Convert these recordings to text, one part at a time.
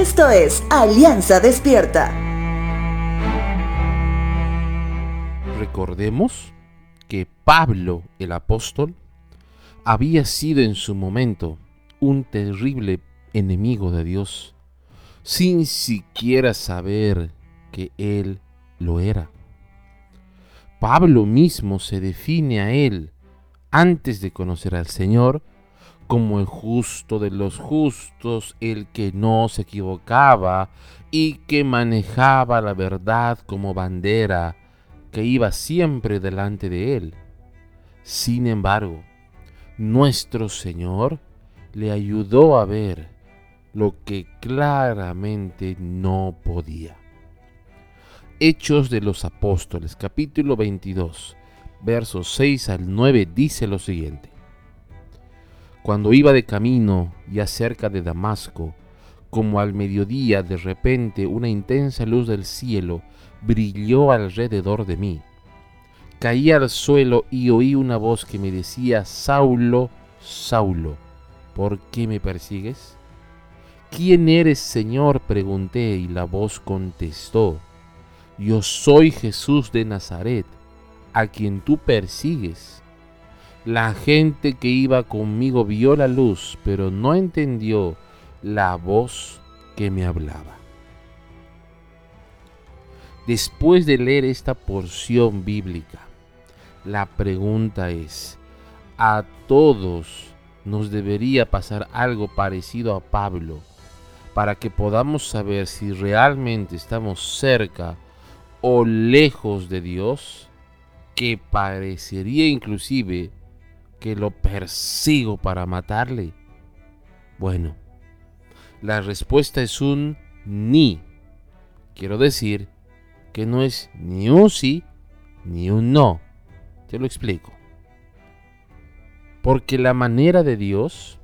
Esto es Alianza Despierta. Recordemos que Pablo el apóstol había sido en su momento un terrible enemigo de Dios, sin siquiera saber que él lo era. Pablo mismo se define a él, antes de conocer al Señor, como el justo de los justos, el que no se equivocaba y que manejaba la verdad como bandera, que iba siempre delante de él. Sin embargo, nuestro Señor le ayudó a ver lo que claramente no podía. Hechos de los Apóstoles, capítulo 22, versos 6 al 9, dice lo siguiente. Cuando iba de camino ya cerca de Damasco, como al mediodía de repente una intensa luz del cielo brilló alrededor de mí. Caí al suelo y oí una voz que me decía, Saulo, Saulo, ¿por qué me persigues? ¿Quién eres, Señor? pregunté y la voz contestó, Yo soy Jesús de Nazaret, a quien tú persigues. La gente que iba conmigo vio la luz, pero no entendió la voz que me hablaba. Después de leer esta porción bíblica, la pregunta es, ¿a todos nos debería pasar algo parecido a Pablo para que podamos saber si realmente estamos cerca o lejos de Dios? Que parecería inclusive que lo persigo para matarle? Bueno, la respuesta es un ni. Quiero decir que no es ni un sí ni un no. Te lo explico. Porque la manera de Dios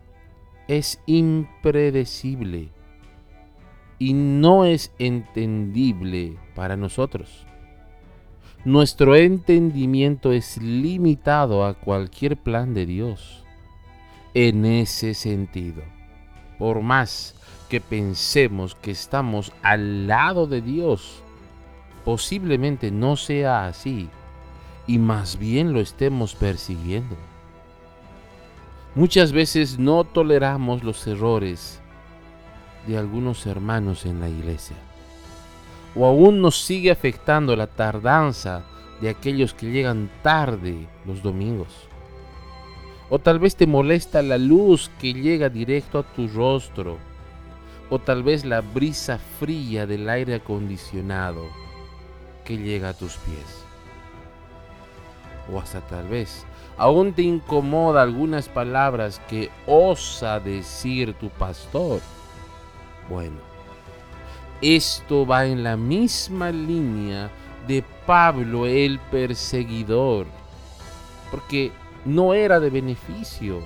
es impredecible y no es entendible para nosotros. Nuestro entendimiento es limitado a cualquier plan de Dios. En ese sentido, por más que pensemos que estamos al lado de Dios, posiblemente no sea así y más bien lo estemos persiguiendo. Muchas veces no toleramos los errores de algunos hermanos en la iglesia o aún nos sigue afectando la tardanza de aquellos que llegan tarde los domingos. O tal vez te molesta la luz que llega directo a tu rostro. O tal vez la brisa fría del aire acondicionado que llega a tus pies. O hasta tal vez aún te incomoda algunas palabras que osa decir tu pastor. Bueno, esto va en la misma línea de Pablo el perseguidor, porque no era de beneficio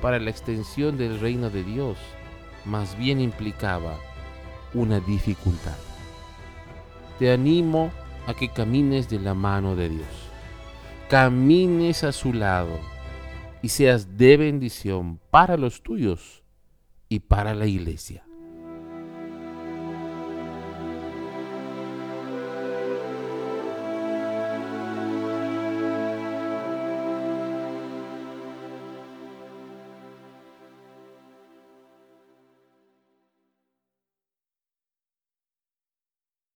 para la extensión del reino de Dios, más bien implicaba una dificultad. Te animo a que camines de la mano de Dios, camines a su lado y seas de bendición para los tuyos y para la iglesia.